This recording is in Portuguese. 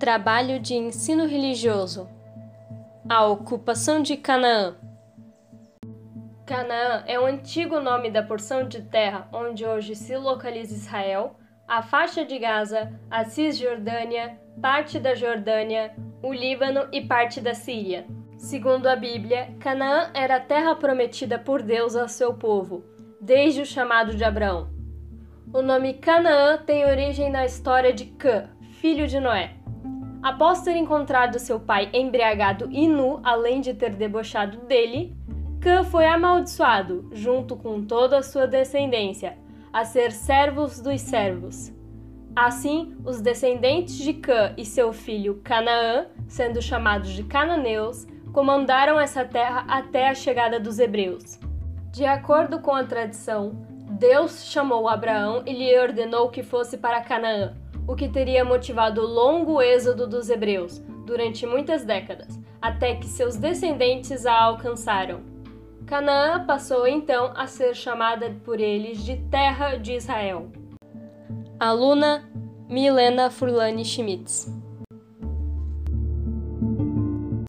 Trabalho de ensino religioso. A ocupação de Canaã. Canaã é o antigo nome da porção de terra onde hoje se localiza Israel, a faixa de Gaza, a Cisjordânia, parte da Jordânia, o Líbano e parte da Síria. Segundo a Bíblia, Canaã era a terra prometida por Deus ao seu povo, desde o chamado de Abraão. O nome Canaã tem origem na história de Cã, filho de Noé. Após ter encontrado seu pai embriagado e nu, além de ter debochado dele, Cã foi amaldiçoado, junto com toda a sua descendência, a ser servos dos servos. Assim, os descendentes de Cã e seu filho Canaã, sendo chamados de cananeus, comandaram essa terra até a chegada dos hebreus. De acordo com a tradição, Deus chamou Abraão e lhe ordenou que fosse para Canaã, o que teria motivado o longo êxodo dos hebreus durante muitas décadas, até que seus descendentes a alcançaram. Canaã passou então a ser chamada por eles de Terra de Israel. Aluna Milena Furlani Schmitz